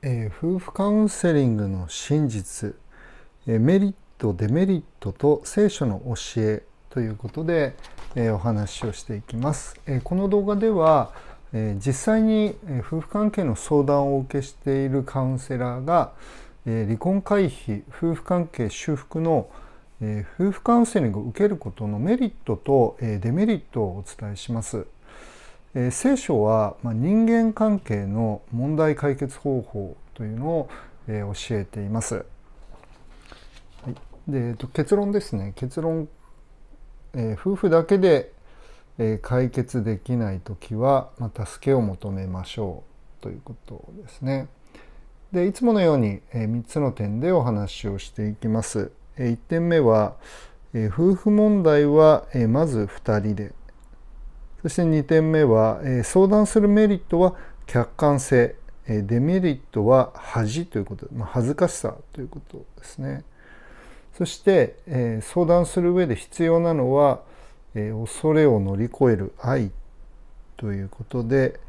えー、夫婦カウンセリングの真実、えー、メリットデメリットと聖書の教えということで、えー、お話をしていきます、えこの動画では、え実際に夫婦関係の相談をお受けしているカウンセラーが、え離婚回避夫婦関係修復の、え夫婦カウンセリングを受けることのメリットと、えデメリットをお伝えします。えー、聖書は、まあ、人間関係の問題解決方法というのを、えー、教えています。はい、で、えっと、結論ですね結論、えー、夫婦だけで、え解決できない時は、まあ、助けを求めましょうということですね。でいつものように、え3つの点でお話をしていきます。え1点目は、え夫婦問題は、えまず2人でそして2点目は、え相談するメリットは客観性、えデメリットは恥ということ、まあ、恥ずかしさということですね。そして、え相談する上で必要なのは、え恐れを乗り越える愛ということで、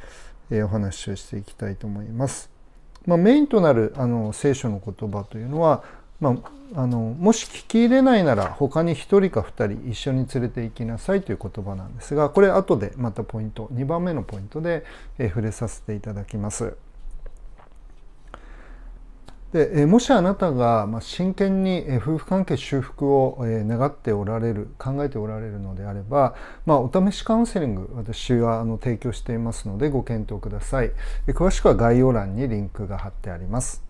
えお話をしていきたいと思います。まあ、メインとなるあの聖書の言葉というのは、まあ、あのもし聞き入れないなら他に1人か2人一緒に連れて行きなさいという言葉なんですがこれ後でまたポイント2番目のポイントで、え触れさせていただきます。でもしあなたが真剣に夫婦関係修復を願っておられる考えておられるのであれば、まあ、お試しカウンセリング私はあの提供していますのでご検討ください。詳しくは概要欄にリンクが貼ってあります。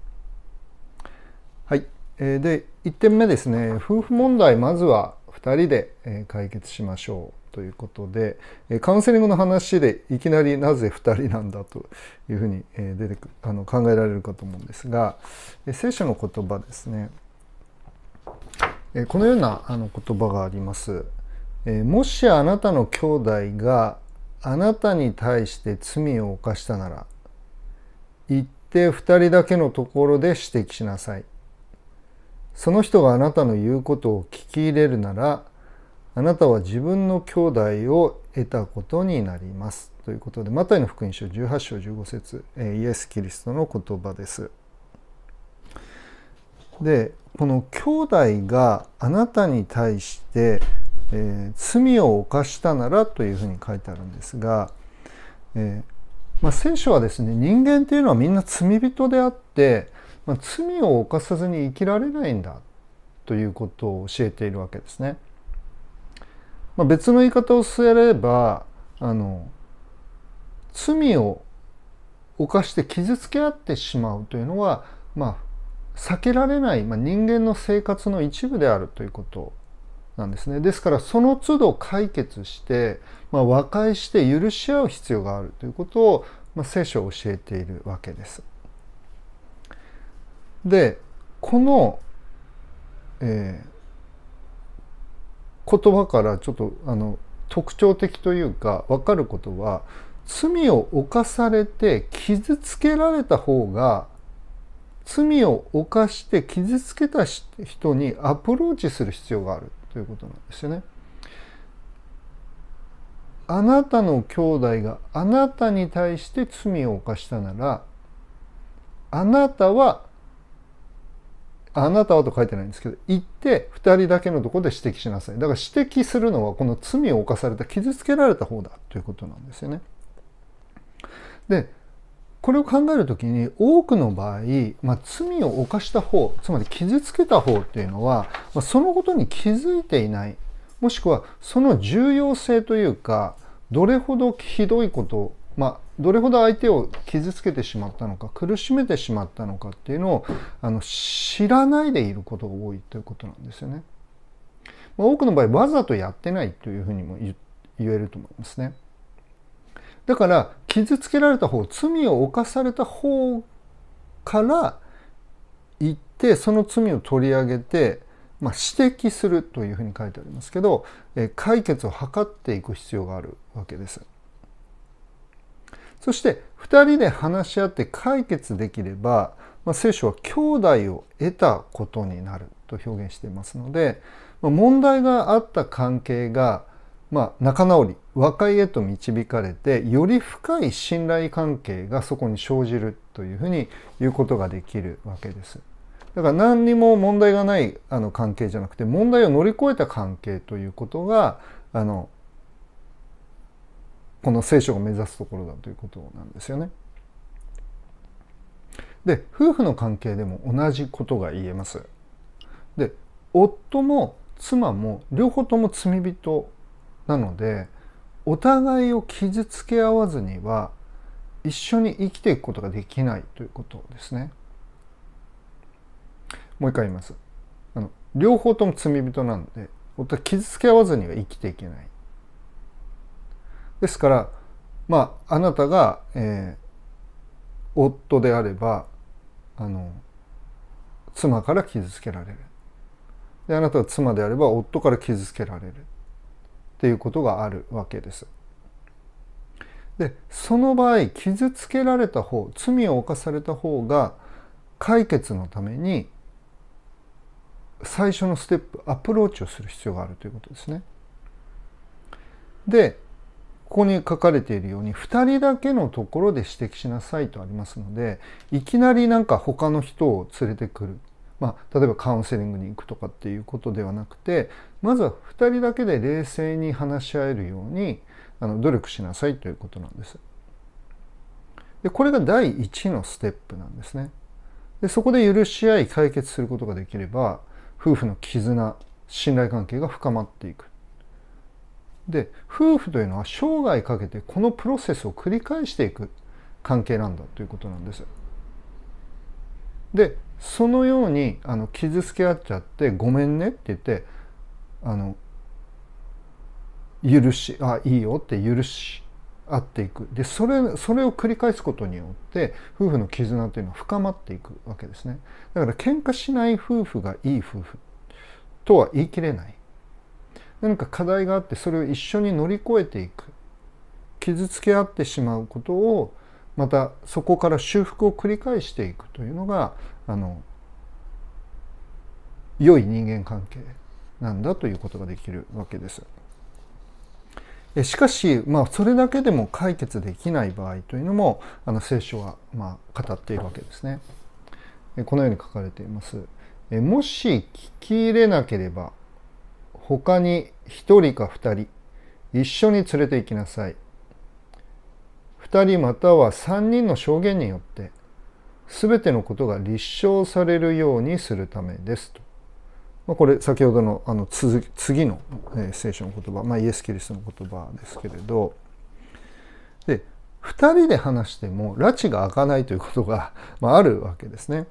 はい。で1点目ですね夫婦問題まずは2人で解決しましょうということでカウンセリングの話でいきなりなぜ2人なんだというふうに出てくあの考えられるかと思うんですが聖書の言葉ですねこのようなあの言葉があります。もしあなたの兄弟があなたに対して罪を犯したなら行って2人だけのところで指摘しなさい。その人があなたの言うことを聞き入れるならあなたは自分の兄弟を得たことになります。ということでマタイの福音書18章15節イエス・キリストの言葉です。でこの兄弟があなたに対して、えー、罪を犯したならというふうに書いてあるんですが、えーまあ、聖書はですね人間っていうのはみんな罪人であってまあ、罪を犯さずに生きられないんだということを教えているわけですね。まあ、別の言い方をすればあの罪を犯して傷つけ合ってしまうというのは、まあ、避けられない、まあ、人間の生活の一部であるということなんですね。ですからその都度解決して、まあ、和解して許し合う必要があるということを、まあ、聖書は教えているわけです。でこの、えー、言葉からちょっとあの特徴的というか分かることは罪を犯されて傷つけられた方が罪を犯して傷つけた人にアプローチする必要があるということなんですよね。あなたの兄弟があなたに対して罪を犯したならあなたはあなたはと書いてないんですけど行って2人だけのとこで指摘しなさいだから指摘するのはこの罪を犯された傷つけられた方だということなんですよね。でこれを考える時に多くの場合、まあ、罪を犯した方つまり傷つけた方っていうのは、まあ、そのことに気づいていないもしくはその重要性というかどれほどひどいことまあ、どれほど相手を傷つけてしまったのか苦しめてしまったのかっていうのをあの知らないでいることが多いということなんですよね。まあ、多くの場合わざとやってないというふうにも言えると思いますね。だから傷つけられた方罪を犯された方から言ってその罪を取り上げて、まあ、指摘するというふうに書いてありますけど解決を図っていく必要があるわけです。そして2人で話し合って解決できれば、まあ、聖書は兄弟を得たことになると表現していますので、まあ、問題があった関係がまあ、仲直り和解へと導かれてより深い信頼関係がそこに生じるというふうに言うことができるわけです。だから何にも問題がないあの関係じゃなくて問題を乗り越えた関係ということがあのこの聖書が目指すところだということなんですよね。で夫婦の関係でも同じことが言えます。で夫も妻も両方とも罪人なのでお互いを傷つけ合わずには一緒に生きていくことができないということですね。もう一回言います。あの両方とも罪人なので夫は傷つけ合わずには生きていけない。ですからまああなたが、えー、夫であればあの妻から傷つけられる。であなたが妻であれば夫から傷つけられるっていうことがあるわけです。でその場合傷つけられた方罪を犯された方が解決のために最初のステップアプローチをする必要があるということですね。でここに書かれているように2人だけのところで指摘しなさいとありますのでいきなりなんか他の人を連れてくるまあ、例えばカウンセリングに行くとかっていうことではなくてまずは2人だけで冷静に話し合えるようにあの努力しなさいということなんです。でこれが第1のステップなんですね。でそこで許し合い解決することができれば夫婦の絆信頼関係が深まっていく。で夫婦というのは生涯かけてこのプロセスを繰り返していく関係なんだということなんです。でそのようにあの傷つけ合っちゃって「ごめんね」って言ってあの許し「あいいよ」って許し合っていく。でそれそれを繰り返すことによって夫婦の絆というのは深まっていくわけですね。だから喧嘩しない夫婦がいい夫婦とは言い切れない。何か課題があってそれを一緒に乗り越えていく傷つけ合ってしまうことをまたそこから修復を繰り返していくというのがあの良い人間関係なんだということができるわけです。しかし、まあ、それだけでも解決できない場合というのもあの聖書はまあ語っているわけですね。このように書かれています。もし聞き入れなければ他に1人か2人一緒に連れて行きなさい。2人または3人の証言によって全てのことが立証されるようにするためですと。まあ、これ先ほどのあの次の、え、聖書の言葉、まあ、イエス・キリストの言葉ですけれどで2人で話しても拉致が開かないということが、まあ、あるわけですね。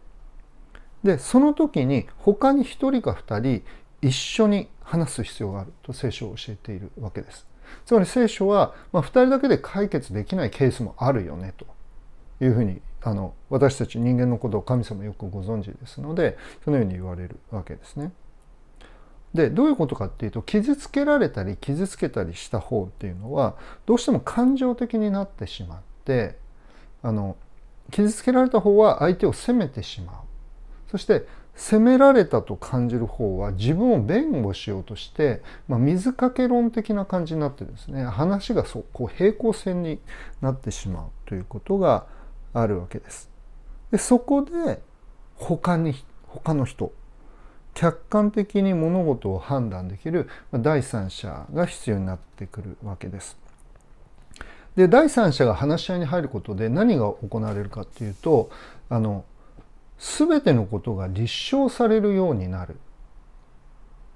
でその時に他に1人か2人一緒に話す必要があると聖書を教えているわけです。つまり聖書は、まあ、2人だけで解決できないケースもあるよねというふうにあの私たち人間のことを神様よくご存知ですのでそのように言われるわけですね。でどういうことかっていうと傷つけられたり傷つけたりした方っていうのはどうしても感情的になってしまってあの傷つけられた方は相手を責めてしまうそして責められたと感じる方は自分を弁護しようとして、まあ、水かけ論的な感じになってですね話がそこう平行線になってしまうということがあるわけです。でそこで他に他の人客観的に物事を判断できる第三者が必要になってくるわけです。で第三者が話し合いに入ることで何が行われるかっていうとあの全てのことが立証されるようになる。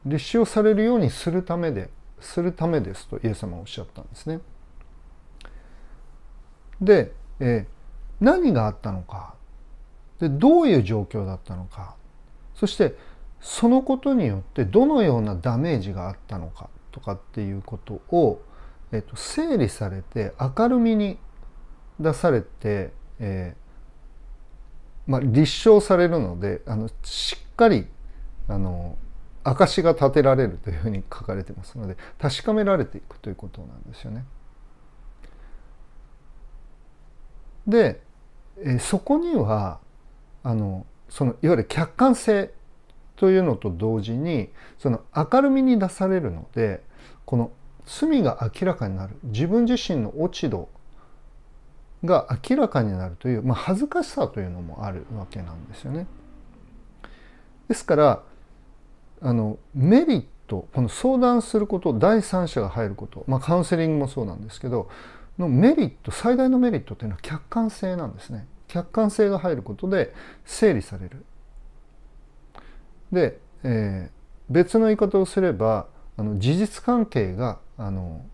立証されるようにするためでするためですとイエス様はおっしゃったんですね。で、えー、何があったのか。でどういう状況だったのか。そしてそのことによってどのようなダメージがあったのかとかっていうことを、えー、と整理されて明るみに出されて、えまあ、立証されるのであのしっかりあの証が立てられるというふうに書かれてますので確かめられていくということなんですよね。でえそこにはあのそのいわゆる客観性というのと同時にその明るみに出されるのでこの罪が明らかになる自分自身の落ち度が明らかになるという、まあ、恥ずかしさというのもあるわけなんですよね。ですからあのメリットこの相談すること第三者が入ること、まあ、カウンセリングもそうなんですけどのメリット最大のメリットというのは客観性なんですね。客観性が入ることで整理される。で、えー、別の言い方をすればあの事実関係があの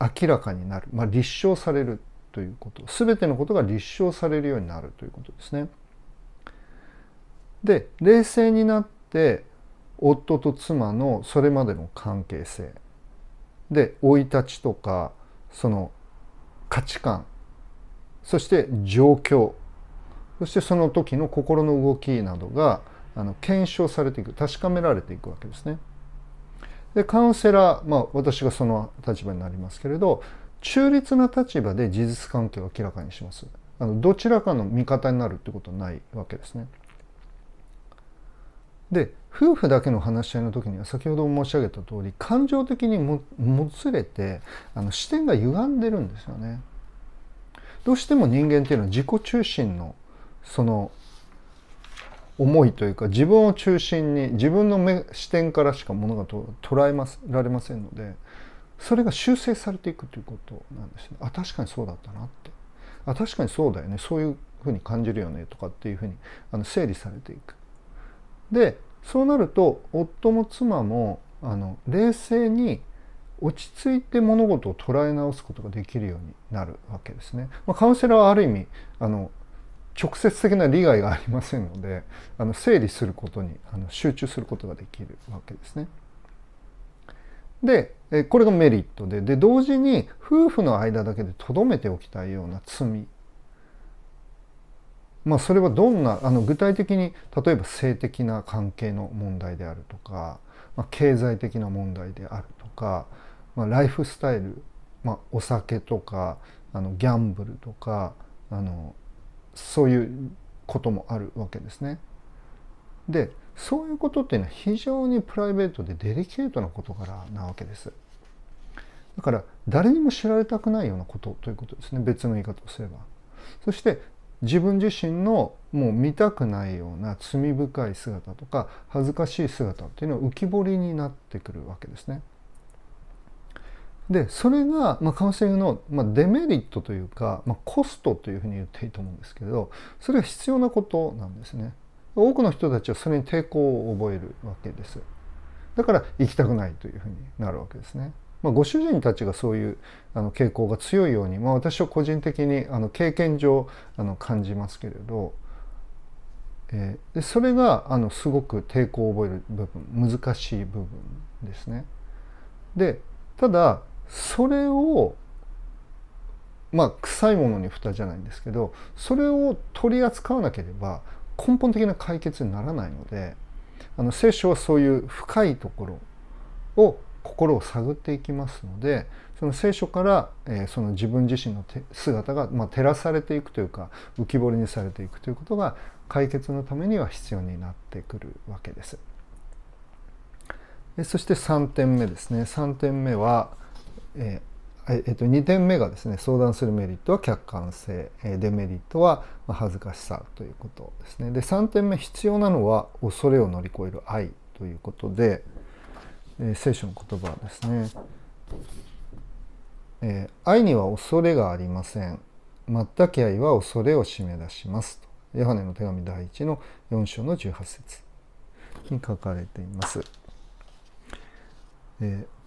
明らかになる、まあ、立証されるということ。全てのことが立証されるようになるということですね。で冷静になって夫と妻のそれまでの関係性。で生い立ちとかその価値観。そして状況。そしてその時の心の動きなどがあの検証されていく。確かめられていくわけですね。でカウンセラー、まあ、私がその立場になりますけれど中立な立場で事実関係を明らかにします。あのどちらかの味方になるってことはないわけですね。で夫婦だけの話し合いの時には先ほど申し上げた通り感情的にももつれてあの視点が歪んでるんですよね。どうしても人間っていうのは自己中心のその思いというか自分を中心に自分の目視点からしかものが捉えますられませんのでそれが修正されていくということなんですね。あ確かにそうだったなってあ確かにそうだよねそういうふうに感じるよねとかっていうふうにあの整理されていく。でそうなると夫も妻もあの冷静に落ち着いて物事を捉え直すことができるようになるわけですね。まあ、カウンセラーはある意味あの直接的な利害がありませんのであの整理することにあの集中することができるわけですね。でこれがメリットでで同時に夫婦の間だけでとどめておきたいような罪まあそれはどんなあの具体的に例えば性的な関係の問題であるとか、まあ、経済的な問題であるとか、まあ、ライフスタイル、まあ、お酒とかあのギャンブルとかあのそういうこともあるわけですね。でそういうことっていうのは非常にプライベートでデリケートな事柄なわけです。だから誰にも知られたくないようなことということですね別の言い方をすれば。そして自分自身のもう見たくないような罪深い姿とか恥ずかしい姿っていうのは浮き彫りになってくるわけですね。でそれが、まあ、カウンセリングの、まあ、デメリットというか、まあ、コストというふうに言っていいと思うんですけどそれは必要なことなんですね。多くの人たちはそれに抵抗を覚えるわけです。だから行きたくないというふうになるわけですね。まあ、ご主人たちがそういうあの傾向が強いように、まあ、私は個人的にあの経験上あの感じますけれど、えー、でそれがあのすごく抵抗を覚える部分難しい部分ですね。でただそれをまあ臭いものに蓋じゃないんですけどそれを取り扱わなければ根本的な解決にならないのであの聖書はそういう深いところを心を探っていきますのでその聖書から、え、その自分自身の姿が、ま、照らされていくというか浮き彫りにされていくということが解決のためには必要になってくるわけです。そして3点目ですね3点目は、ええっと、2点目がですね相談するメリットは客観性。デメリットは恥ずかしさということですね。で3点目必要なのは恐れを乗り越える愛ということで、聖書の言葉ですね、愛には恐れがありません。全き愛は恐れを締め出しますと。ヨハネの手紙第1の4章の18節に書かれています。えー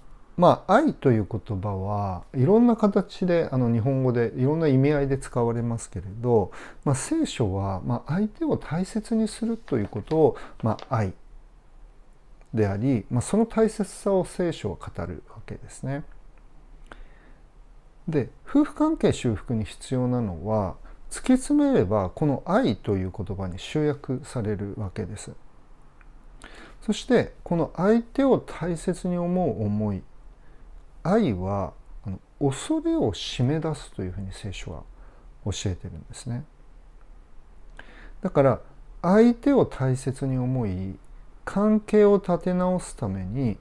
まあ、愛という言葉はいろんな形であの日本語でいろんな意味合いで使われますけれど、まあ、聖書は、まあ、相手を大切にするということを、まあ、愛であり、まあ、その大切さを聖書は語るわけですね。で夫婦関係修復に必要なのは突き詰めればこの愛という言葉に集約されるわけです。そしてこの相手を大切に思う思い愛は恐れを締め出すというふうに聖書は教えてるんですね。だから相手を大切に思い関係を立て直すために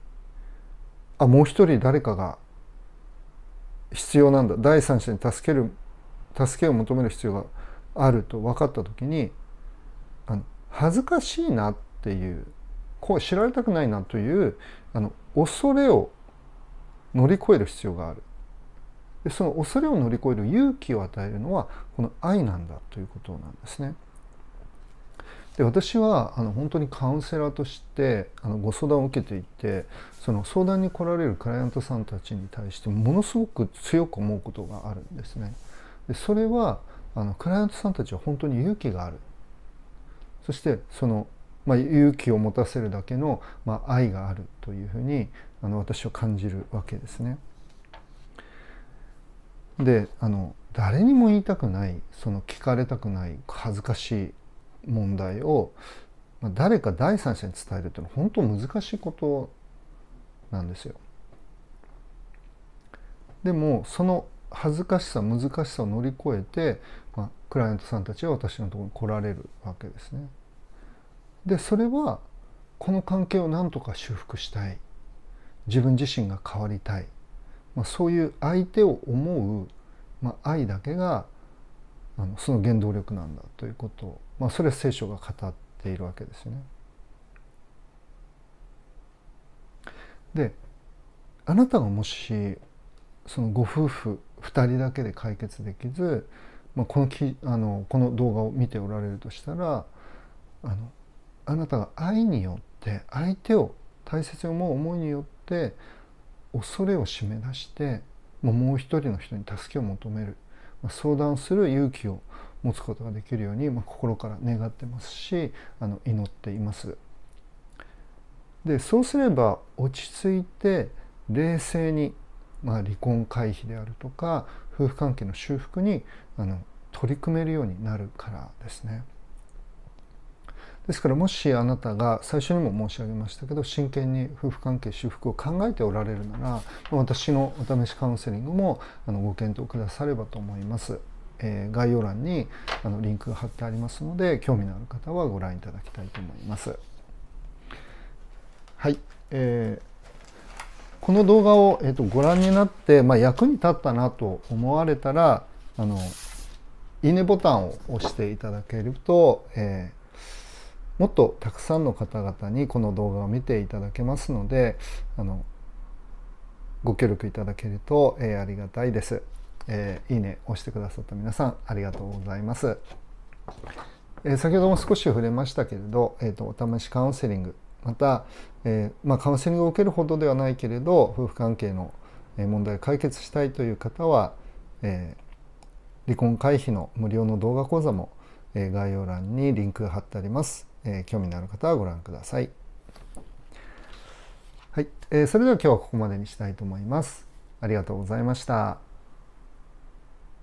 あもう一人誰かが必要なんだ第三者に助ける助けを求める必要があると分かった時にあの恥ずかしいなっていうこう知られたくないなというあの恐れを乗り越える必要があるでその恐れを乗り越える勇気を与えるのはこの愛なんだということなんですね。で私はあの本当にカウンセラーとしてあのご相談を受けていてその相談に来られるクライアントさんたちに対してものすごく強く思うことがあるんですね。でそれはあのクライアントさんたちは本当に勇気があるそしてその、まあ、勇気を持たせるだけの、まあ、愛があるというふうにあの私は感じるわけですね。であの誰にも言いたくないその聞かれたくない恥ずかしい問題を誰か第三者に伝えるっていうのは本当難しいことなんですよ。でもその恥ずかしさ難しさを乗り越えて、まあ、クライアントさんたちは私のところに来られるわけですね。でそれはこの関係を何とか修復したい自分自身が変わりたい、まあ、そういう相手を思う、まあ、愛だけがあのその原動力なんだということを、まあ、それは聖書が語っているわけですよね。であなたがもしそのご夫婦2人だけで解決できず、まあ、このきあのこの動画を見ておられるとしたらあのあなたが愛によって相手を大切に思う思いによって恐れを締め出してもう一人の人に助けを求める相談する勇気を持つことができるように、まあ、心から願ってますしあの祈っています。でそうすれば落ち着いて冷静に、まあ、離婚回避であるとか夫婦関係の修復にあの取り組めるようになるからですね。ですからもしあなたが最初にも申し上げましたけど真剣に夫婦関係修復を考えておられるなら私のお試しカウンセリングもあのご検討くださればと思います。えー、概要欄にあのリンクが貼ってありますので興味のある方はご覧いただきたいと思います。はい、えー、この動画を、えーと、ご覧になって、まあ、役に立ったなと思われたらあのいいねボタンを押していただけると、えーもっとたくさんの方々にこの動画を見ていただけますのであのご協力いただけると、えー、ありがたいです、えー、いいね押してくださった皆さんありがとうございます、えー、先ほども少し触れましたけれど、えーと、お試しカウンセリング。また、えまあ、カウンセリングを受けるほどではないけれど夫婦関係の問題を解決したいという方は、え離婚回避の無料の動画講座も概要欄にリンクが貼ってあります。えー、興味のある方はご覧ください。はい、えー、それでは今日はここまでにしたいと思います。ありがとうございました。